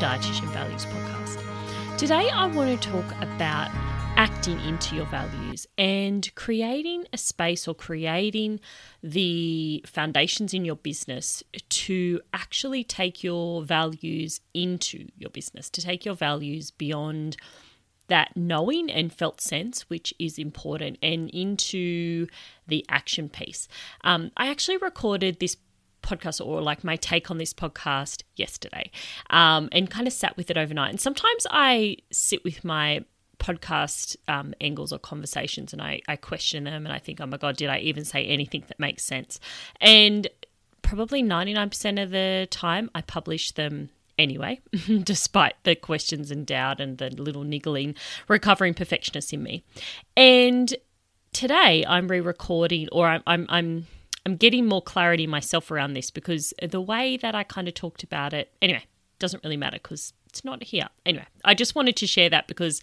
Dietitian Values Podcast. Today, I want to talk about acting into your values and creating a space or creating the foundations in your business to actually take your values into your business, to take your values beyond that knowing and felt sense, which is important, and into the action piece. Um, I actually recorded this podcast or like my take on this podcast yesterday um, and kind of sat with it overnight. And sometimes I sit with my podcast um, angles or conversations and I, I question them and I think, oh my God, did I even say anything that makes sense? And probably 99% of the time, I publish them anyway, despite the questions and doubt and the little niggling, recovering perfectionist in me. And today I'm re recording or I'm, I'm, I'm I'm getting more clarity myself around this because the way that I kind of talked about it, anyway, doesn't really matter because it's not here. Anyway, I just wanted to share that because,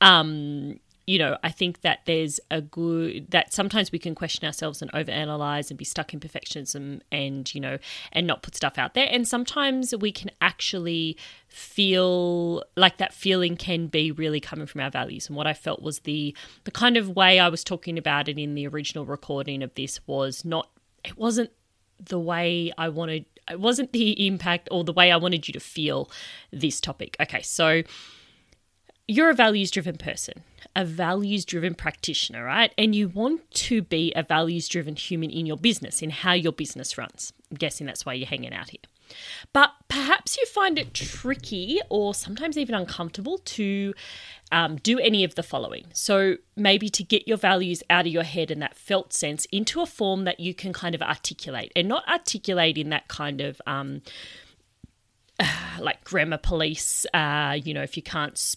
um, you know, I think that there's a good that sometimes we can question ourselves and overanalyze and be stuck in perfectionism and you know and not put stuff out there. And sometimes we can actually feel like that feeling can be really coming from our values. And what I felt was the the kind of way I was talking about it in the original recording of this was not it wasn't the way I wanted it wasn't the impact or the way I wanted you to feel this topic. Okay, so you're a values driven person, a values driven practitioner, right? And you want to be a values driven human in your business, in how your business runs. I'm guessing that's why you're hanging out here. But perhaps you find it tricky or sometimes even uncomfortable to um, do any of the following. So, maybe to get your values out of your head and that felt sense into a form that you can kind of articulate and not articulate in that kind of um, like grammar police, uh, you know, if you can't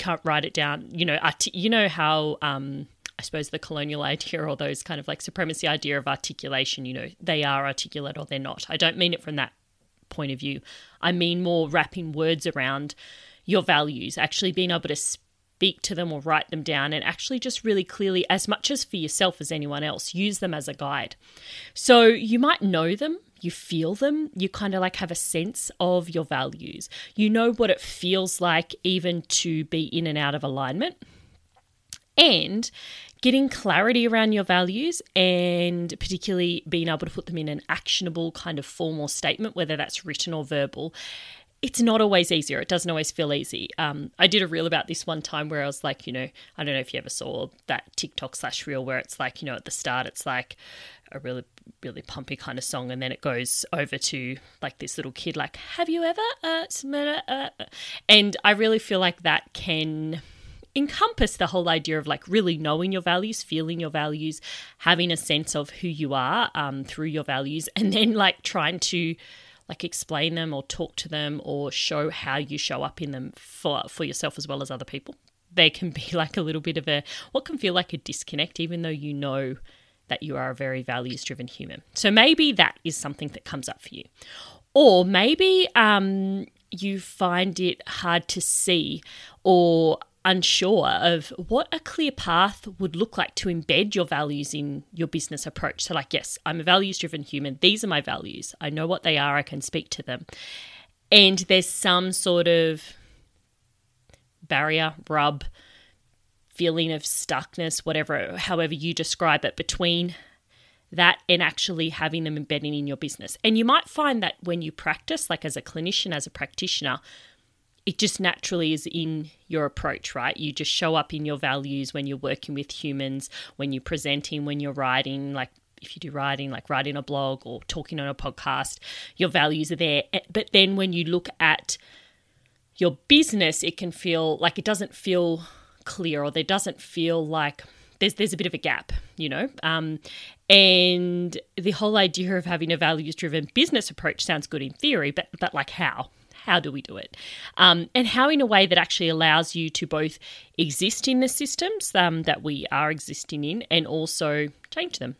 can't write it down. You know, arti- you know how um, I suppose the colonial idea or those kind of like supremacy idea of articulation. You know, they are articulate or they're not. I don't mean it from that point of view. I mean more wrapping words around your values, actually being able to speak to them or write them down and actually just really clearly, as much as for yourself as anyone else, use them as a guide. So you might know them, you feel them, you kind of like have a sense of your values. You know what it feels like even to be in and out of alignment. And getting clarity around your values and particularly being able to put them in an actionable kind of formal statement, whether that's written or verbal, it's not always easier. It doesn't always feel easy. Um, I did a reel about this one time where I was like, you know, I don't know if you ever saw that TikTok slash reel where it's like, you know, at the start, it's like a really, really pumpy kind of song, and then it goes over to like this little kid, like, have you ever? Uh, uh, and I really feel like that can encompass the whole idea of like really knowing your values, feeling your values, having a sense of who you are um, through your values, and then like trying to like explain them or talk to them or show how you show up in them for for yourself as well as other people. They can be like a little bit of a what can feel like a disconnect even though you know that you are a very values driven human. So maybe that is something that comes up for you. Or maybe um, you find it hard to see or unsure of what a clear path would look like to embed your values in your business approach. So, like, yes, I'm a values driven human. These are my values. I know what they are. I can speak to them. And there's some sort of barrier, rub, feeling of stuckness, whatever, however you describe it, between that and actually having them embedding in your business. And you might find that when you practice, like as a clinician, as a practitioner, it just naturally is in your approach, right? You just show up in your values when you're working with humans, when you're presenting, when you're writing, like if you do writing, like writing a blog or talking on a podcast, your values are there. Eh, but then when you look at your business, it can feel like it doesn't feel clear or there doesn't feel like there's there's a bit of a gap, you know. Um, and the whole idea of having a values driven business approach sounds good in theory, but but like how? How do we do it? Um, and how in a way that actually allows you to both exist in the systems um, that we are existing in and also change them.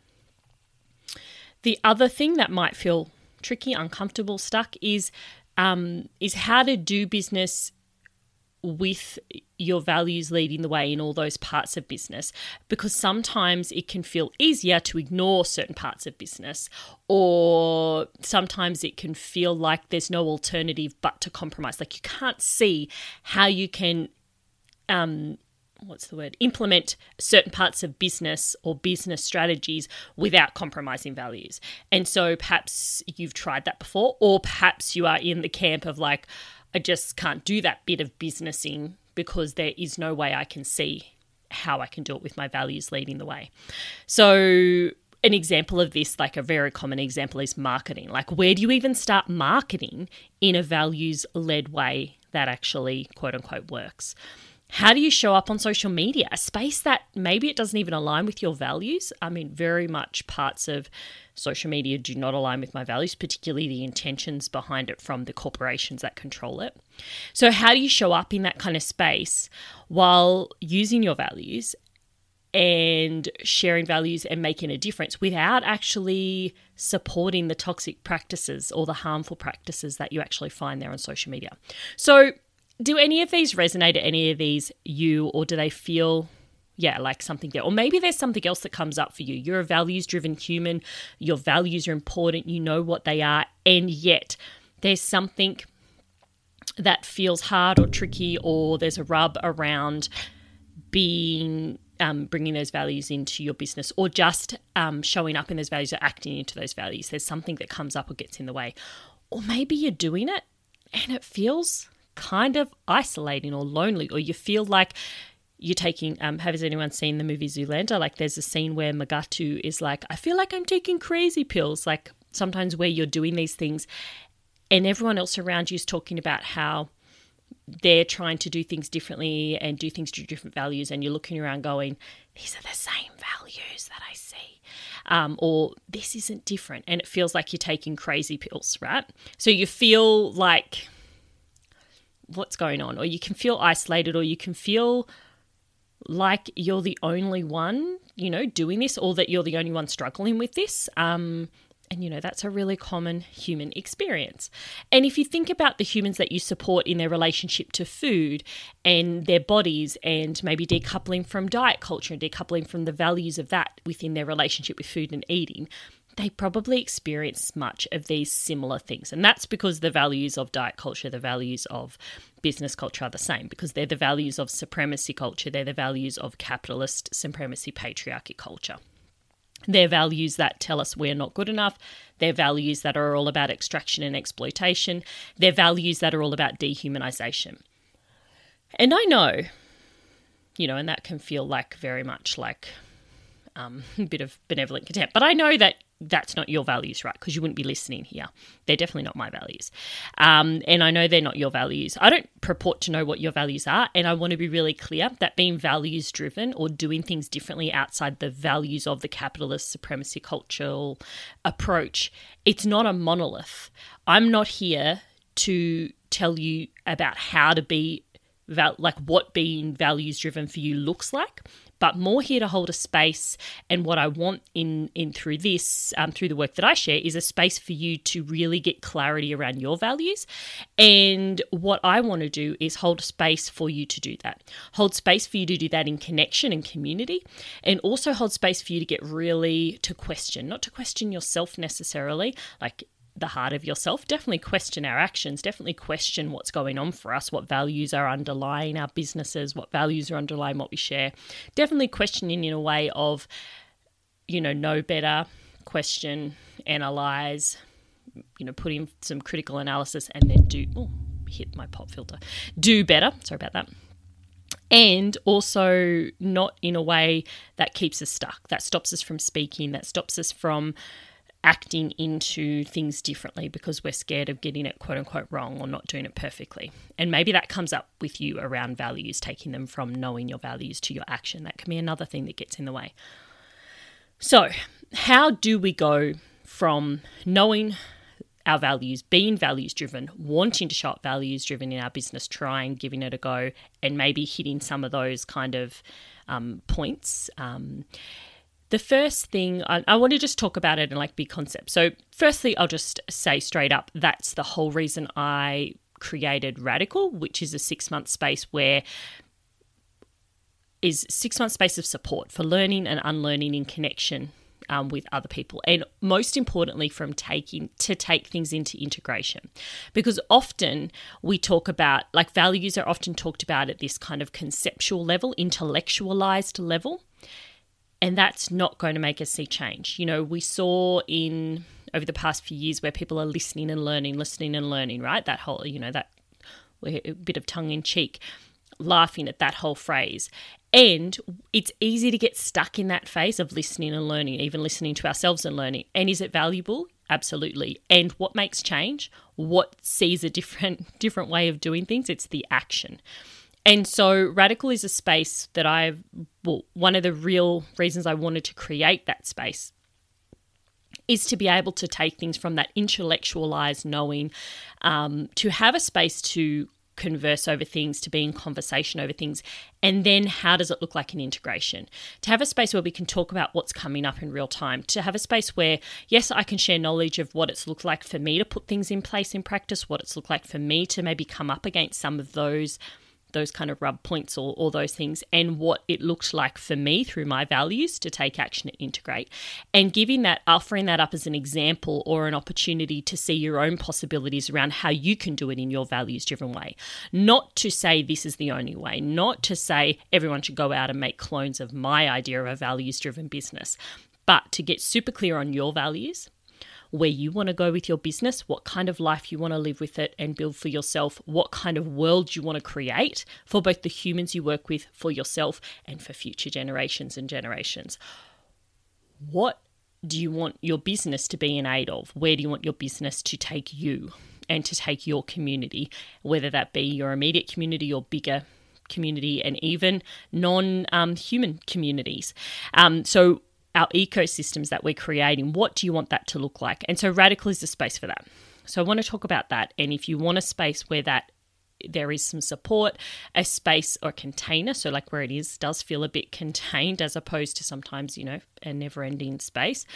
The other thing that might feel tricky, uncomfortable, stuck is um, is how to do business with your values leading the way in all those parts of business. Because sometimes it can feel easier to ignore certain parts of business or sometimes it can feel like there's no alternative but to compromise. Like you can't see how you can um what's the word implement certain parts of business or business strategies without compromising values. And so perhaps you've tried that before or perhaps you are in the camp of like I just can't do that bit of businessing because there is no way I can see how I can do it with my values leading the way. So, an example of this, like a very common example, is marketing. Like, where do you even start marketing in a values led way that actually, quote unquote, works? How do you show up on social media? A space that maybe it doesn't even align with your values. I mean, very much parts of social media do not align with my values, particularly the intentions behind it from the corporations that control it. So, how do you show up in that kind of space while using your values and sharing values and making a difference without actually supporting the toxic practices or the harmful practices that you actually find there on social media? So, do any of these resonate to any of these you, or do they feel, yeah, like something there? Or maybe there's something else that comes up for you. You're a values driven human, your values are important, you know what they are, and yet there's something that feels hard or tricky, or there's a rub around being um, bringing those values into your business or just um, showing up in those values or acting into those values. There's something that comes up or gets in the way. Or maybe you're doing it and it feels kind of isolating or lonely, or you feel like you're taking um has anyone seen the movie Zoolander? Like there's a scene where Mugatu is like, I feel like I'm taking crazy pills, like sometimes where you're doing these things and everyone else around you is talking about how they're trying to do things differently and do things to different values and you're looking around going, These are the same values that I see. Um, or this isn't different and it feels like you're taking crazy pills, right? So you feel like what's going on, or you can feel isolated, or you can feel like you're the only one, you know, doing this, or that you're the only one struggling with this. Um, and, you know, that's a really common human experience. And if you think about the humans that you support in their relationship to food and their bodies, and maybe decoupling from diet culture and decoupling from the values of that within their relationship with food and eating, they probably experience much of these similar things. And that's because the values of diet culture, the values of business culture are the same, because they're the values of supremacy culture, they're the values of capitalist supremacy patriarchy culture. They're values that tell us we're not good enough. They're values that are all about extraction and exploitation. They're values that are all about dehumanization. And I know, you know, and that can feel like very much like um, a bit of benevolent contempt. But I know that that's not your values, right? Because you wouldn't be listening here. They're definitely not my values. Um, and I know they're not your values. I don't purport to know what your values are. And I want to be really clear that being values driven or doing things differently outside the values of the capitalist supremacy cultural approach, it's not a monolith. I'm not here to tell you about how to be like what being values driven for you looks like but more here to hold a space. And what I want in in through this, um, through the work that I share, is a space for you to really get clarity around your values. And what I want to do is hold space for you to do that. Hold space for you to do that in connection and community, and also hold space for you to get really to question, not to question yourself necessarily, like the heart of yourself. Definitely question our actions, definitely question what's going on for us, what values are underlying our businesses, what values are underlying what we share. Definitely questioning in a way of, you know, know better, question, analyze, you know, put in some critical analysis and then do, oh, hit my pop filter, do better. Sorry about that and also not in a way that keeps us stuck, that stops us from speaking, that stops us from acting into things differently because we're scared of getting it quote unquote wrong or not doing it perfectly. And maybe that comes up with you around values, taking them from knowing your values to your action. That can be another thing that gets in the way. So, how do we go from knowing our values, being values driven, wanting to show up values driven in our business, trying, giving it a go, and maybe hitting some of those kind of um, points? Um, the first thing I, I, want to just talk about it in like big concepts. So, firstly, I'll just say straight up that's the whole reason I created Radical, which is a six month space where is six month space of support for learning and unlearning in connection um, with other people and most importantly from taking to take things into integration because often we talk about like values are often talked about at this kind of conceptual level intellectualized level and that's not going to make us see change. You know, we saw in over the past few years where people are listening and learning, listening and learning, right? That whole, you know, that bit of tongue in cheek, laughing at that whole phrase. And it's easy to get stuck in that phase of listening and learning, even listening to ourselves and learning. And is it valuable? Absolutely. And what makes change? What sees a different different way of doing things? It's the action. And so Radical is a space that I've, well, one of the real reasons I wanted to create that space is to be able to take things from that intellectualized knowing um, to have a space to converse over things, to be in conversation over things, and then how does it look like in integration? To have a space where we can talk about what's coming up in real time, to have a space where, yes, I can share knowledge of what it's looked like for me to put things in place in practice, what it's looked like for me to maybe come up against some of those those kind of rub points or, all those things and what it looked like for me through my values to take action and integrate. And giving that offering that up as an example or an opportunity to see your own possibilities around how you can do it in your values driven way. Not to say this is the only way not to say everyone should go out and make clones of my idea of a values driven business but to get super clear on your values where you want to go with your business, what kind of life you want to live with it and build for yourself, what kind of world you want to create for both the humans you work with, for yourself, and for future generations and generations. What do you want your business to be in aid of? Where do you want your business to take you and to take your community, whether that be your immediate community or bigger community and even non um, human communities? Um, so, our ecosystems that we're creating. What do you want that to look like? And so radical is the space for that. So I want to talk about that. And if you want a space where that there is some support, a space or a container, so like where it is does feel a bit contained as opposed to sometimes, you know, a never ending space,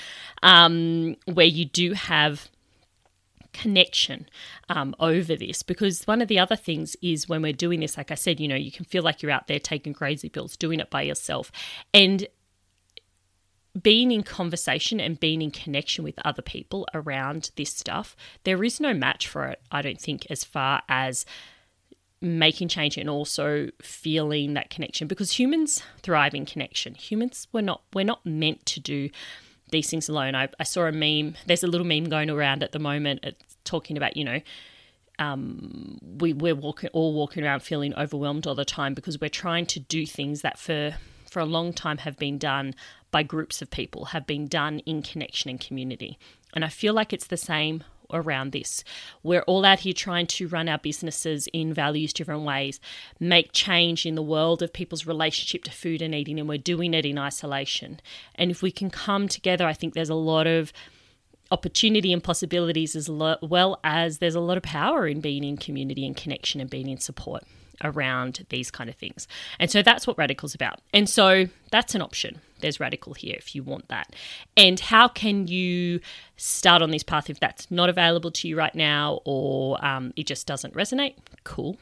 um, where you do have connection um, over this because one of the other things is when we're doing this like i said you know you can feel like you're out there taking crazy pills doing it by yourself and being in conversation and being in connection with other people around this stuff, there is no match for it, I don't think, as far as making change and also feeling that connection because humans thrive in connection. Humans we're not we're not meant to do these things alone. I, I saw a meme, there's a little meme going around at the moment it's talking about, you know, um, we, we're walking all walking around feeling overwhelmed all the time because we're trying to do things that for for a long time have been done by groups of people, have been done in connection and community. And I feel like it's the same around this. We're all out here trying to run our businesses in values different ways, make change in the world of people's relationship to food and eating, and we're doing it in isolation. And if we can come together, I think there's a lot of opportunity and possibilities as well as there's a lot of power in being in community and connection and being in support around these kind of things. And so that's what Radical's about. And so that's an option. There's Radical here if you want that. And how can you start on this path if that's not available to you right now or um, it just doesn't resonate? Cool.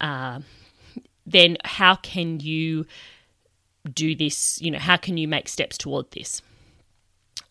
Uh, then how can you do this? You know, how can you make steps toward this?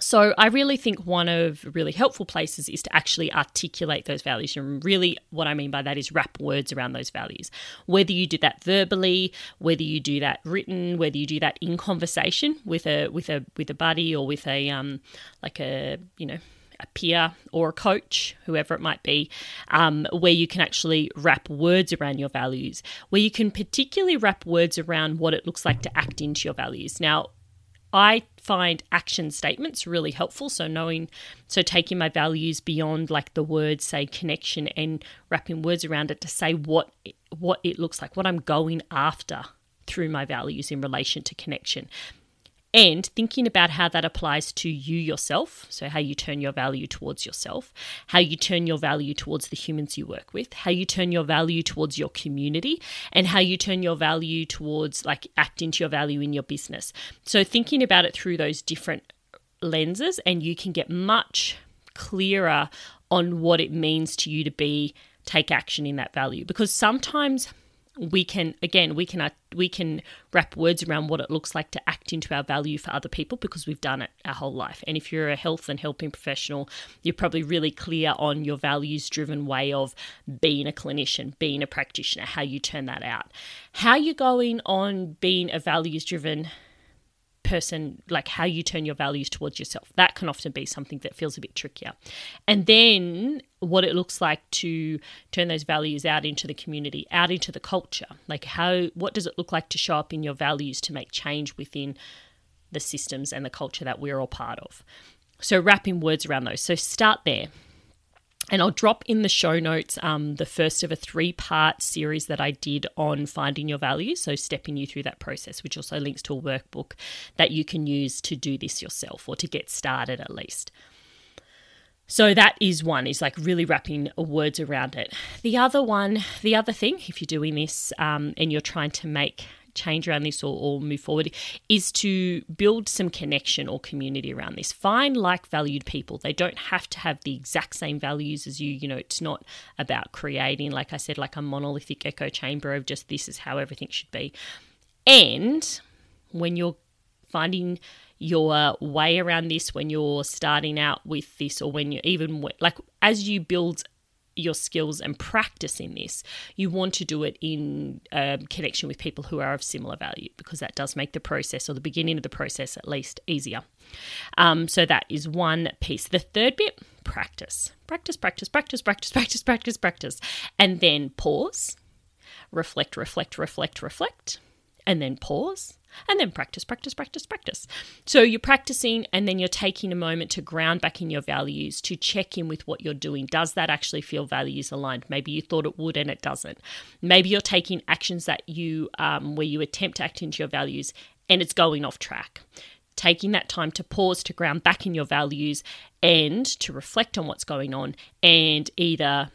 So, I really think one of really helpful places is to actually articulate those values. And really, what I mean by that is wrap words around those values. Whether you do that verbally, whether you do that written, whether you do that in conversation with a with a with a buddy or with a um like a you know a peer or a coach, whoever it might be, um, where you can actually wrap words around your values, where you can particularly wrap words around what it looks like to act into your values. Now, I find action statements really helpful. So knowing, so taking my values beyond like the words, say connection, and wrapping words around it to say what what it looks like, what I'm going after through my values in relation to connection and thinking about how that applies to you yourself. So, how you turn your value towards yourself, how you turn your value towards the humans you work with, how you turn your value towards your community, and how you turn your value towards like act into your value in your business. So, thinking about it through those different lenses, and you can get much clearer on what it means to you to be take action in that value because sometimes we can again we can uh, we can wrap words around what it looks like to act into our value for other people because we've done it our whole life. And if you're a health and helping professional you're probably really clear on your values driven way of being a clinician being a practitioner how you turn that out. How you're going on being a values driven person, like how you turn your values towards yourself. That can often be something that feels a bit trickier. And then what it looks like to turn those values out into the community, out into the culture. Like how what does it look like to show up in your values to make change within the systems and the culture that we're all part of. So wrapping words around those. So start there. And I'll drop in the show notes um, the first of a three part series that I did on finding your values. So, stepping you through that process, which also links to a workbook that you can use to do this yourself or to get started at least. So that is one, is like really wrapping words around it. The other one, the other thing, if you're doing this um, and you're trying to make change around this or, or move forward is to build some connection or community around this. Find like valued people. They don't have to have the exact same values as you. You know, it's not about creating, like I said, like a monolithic echo chamber of just this is how everything should be. And when you're finding your way around this when you're starting out with this or when you're even like as you build your skills and practice in this, you want to do it in um, connection with people who are of similar value because that does make the process or the beginning of the process at least easier. Um, so that is one piece. The third bit, practice. Practice, practice, practice, practice, practice, practice, practice. And then pause, reflect, reflect, reflect, reflect, and then pause and then practice, practice, practice, practice. So you're practicing and then you're taking a moment to ground back in your values to check in with what you're doing. Does that actually feel values aligned? Maybe you thought it would and it doesn't. Maybe you're taking actions that you, um, where you attempt to act into your values and it's going off track. Taking that time to pause, to ground back in your values and to reflect on what's going on and either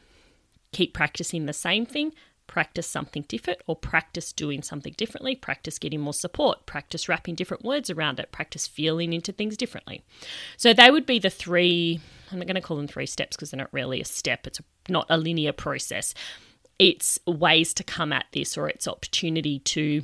keep practicing the same thing practice something different or practice doing something differently, practice getting more support, practice wrapping different words around it, practice feeling into things differently. So they would be the three, I'm not going to call them three steps because they're not really a step, it's not a linear process. It's ways to come at this or it's opportunity to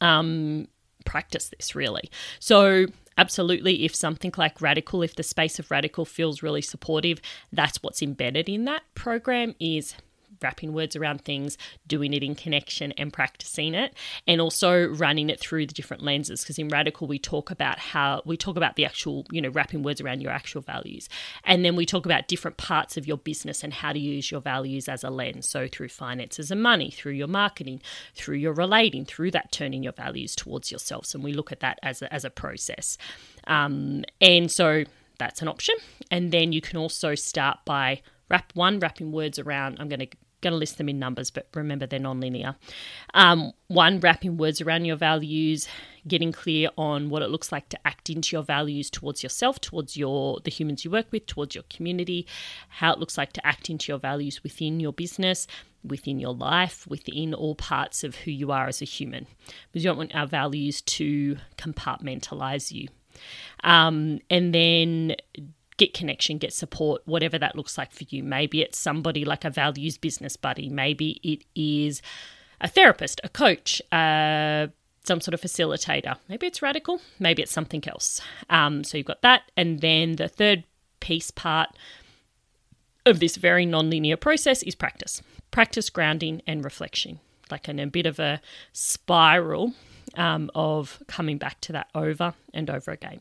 um, practice this really. So absolutely if something like radical if the space of radical feels really supportive that's what's embedded in that program is wrapping words around things, doing it in connection and practicing it, and also running it through the different lenses. Because in Radical, we talk about how we talk about the actual, you know, wrapping words around your actual values. And then we talk about different parts of your business and how to use your values as a lens. So through finances and money, through your marketing, through your relating, through that turning your values towards yourselves. And we look at that as a, as a process. Um, and so that's an option. And then you can also start by wrap one wrapping words around i'm going to going to list them in numbers, but remember they're non-linear. Um, one, wrapping words around your values, getting clear on what it looks like to act into your values towards yourself, towards your the humans you work with, towards your community, how it looks like to act into your values within your business, within your life, within all parts of who you are as a human. Because you don't want our values to compartmentalize you. Um, and then get connection, get support, whatever that looks like for you. Maybe it's somebody like a values business buddy. Maybe it is a therapist, a coach, uh, some sort of facilitator. Maybe it's radical. Maybe it's something else. Um, so you've got that. And then the third piece part of this very non-linear process is practice. Practice grounding and reflection, like in a bit of a spiral um, of coming back to that over and over again.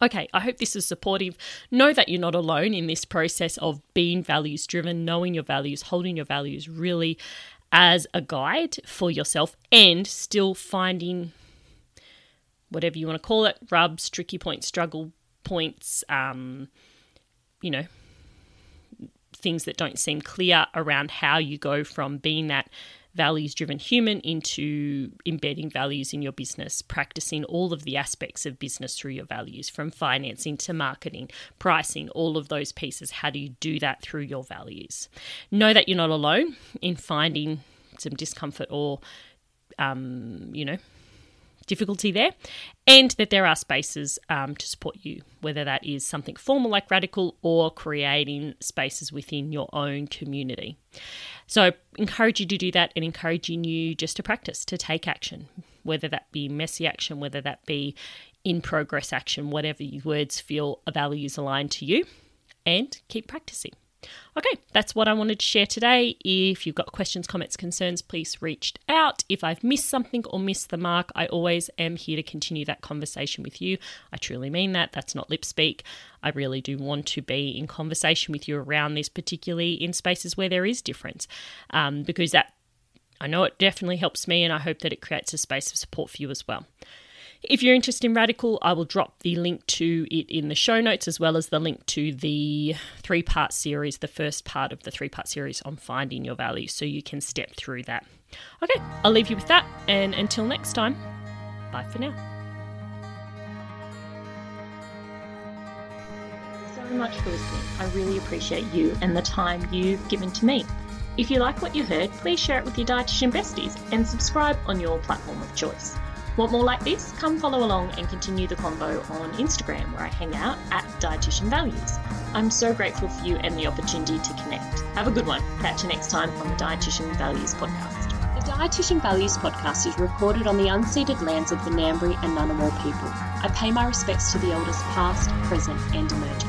Okay, I hope this is supportive. Know that you're not alone in this process of being values driven, knowing your values, holding your values really as a guide for yourself, and still finding whatever you want to call it, rubs, tricky points, struggle points, um, you know, things that don't seem clear around how you go from being that values driven human into embedding values in your business, practicing all of the aspects of business through your values, from financing to marketing, pricing, all of those pieces. How do you do that through your values? Know that you're not alone in finding some discomfort or, um, you know, difficulty there, and that there are spaces um, to support you, whether that is something formal like Radical or creating spaces within your own community. So, I encourage you to do that and encouraging you just to practice, to take action, whether that be messy action, whether that be in progress action, whatever your words feel values aligned to you, and keep practicing. Okay, that's what I wanted to share today. If you've got questions, comments, concerns, please reach out. If I've missed something or missed the mark, I always am here to continue that conversation with you. I truly mean that. That's not lip speak. I really do want to be in conversation with you around this, particularly in spaces where there is difference, um, because that I know it definitely helps me, and I hope that it creates a space of support for you as well. If you're interested in Radical, I will drop the link to it in the show notes as well as the link to the three part series, the first part of the three part series on finding your values, so you can step through that. Okay, I'll leave you with that, and until next time, bye for now. So much for listening. I really appreciate you and the time you've given to me. If you like what you heard, please share it with your dietitian besties and subscribe on your platform of choice. Want more like this? Come follow along and continue the convo on Instagram where I hang out at Dietitian Values. I'm so grateful for you and the opportunity to connect. Have a good one. Catch you next time on the Dietitian Values Podcast. The Dietitian Values Podcast is recorded on the unceded lands of the Ngambri and Ngunnawal people. I pay my respects to the elders past, present and emerging.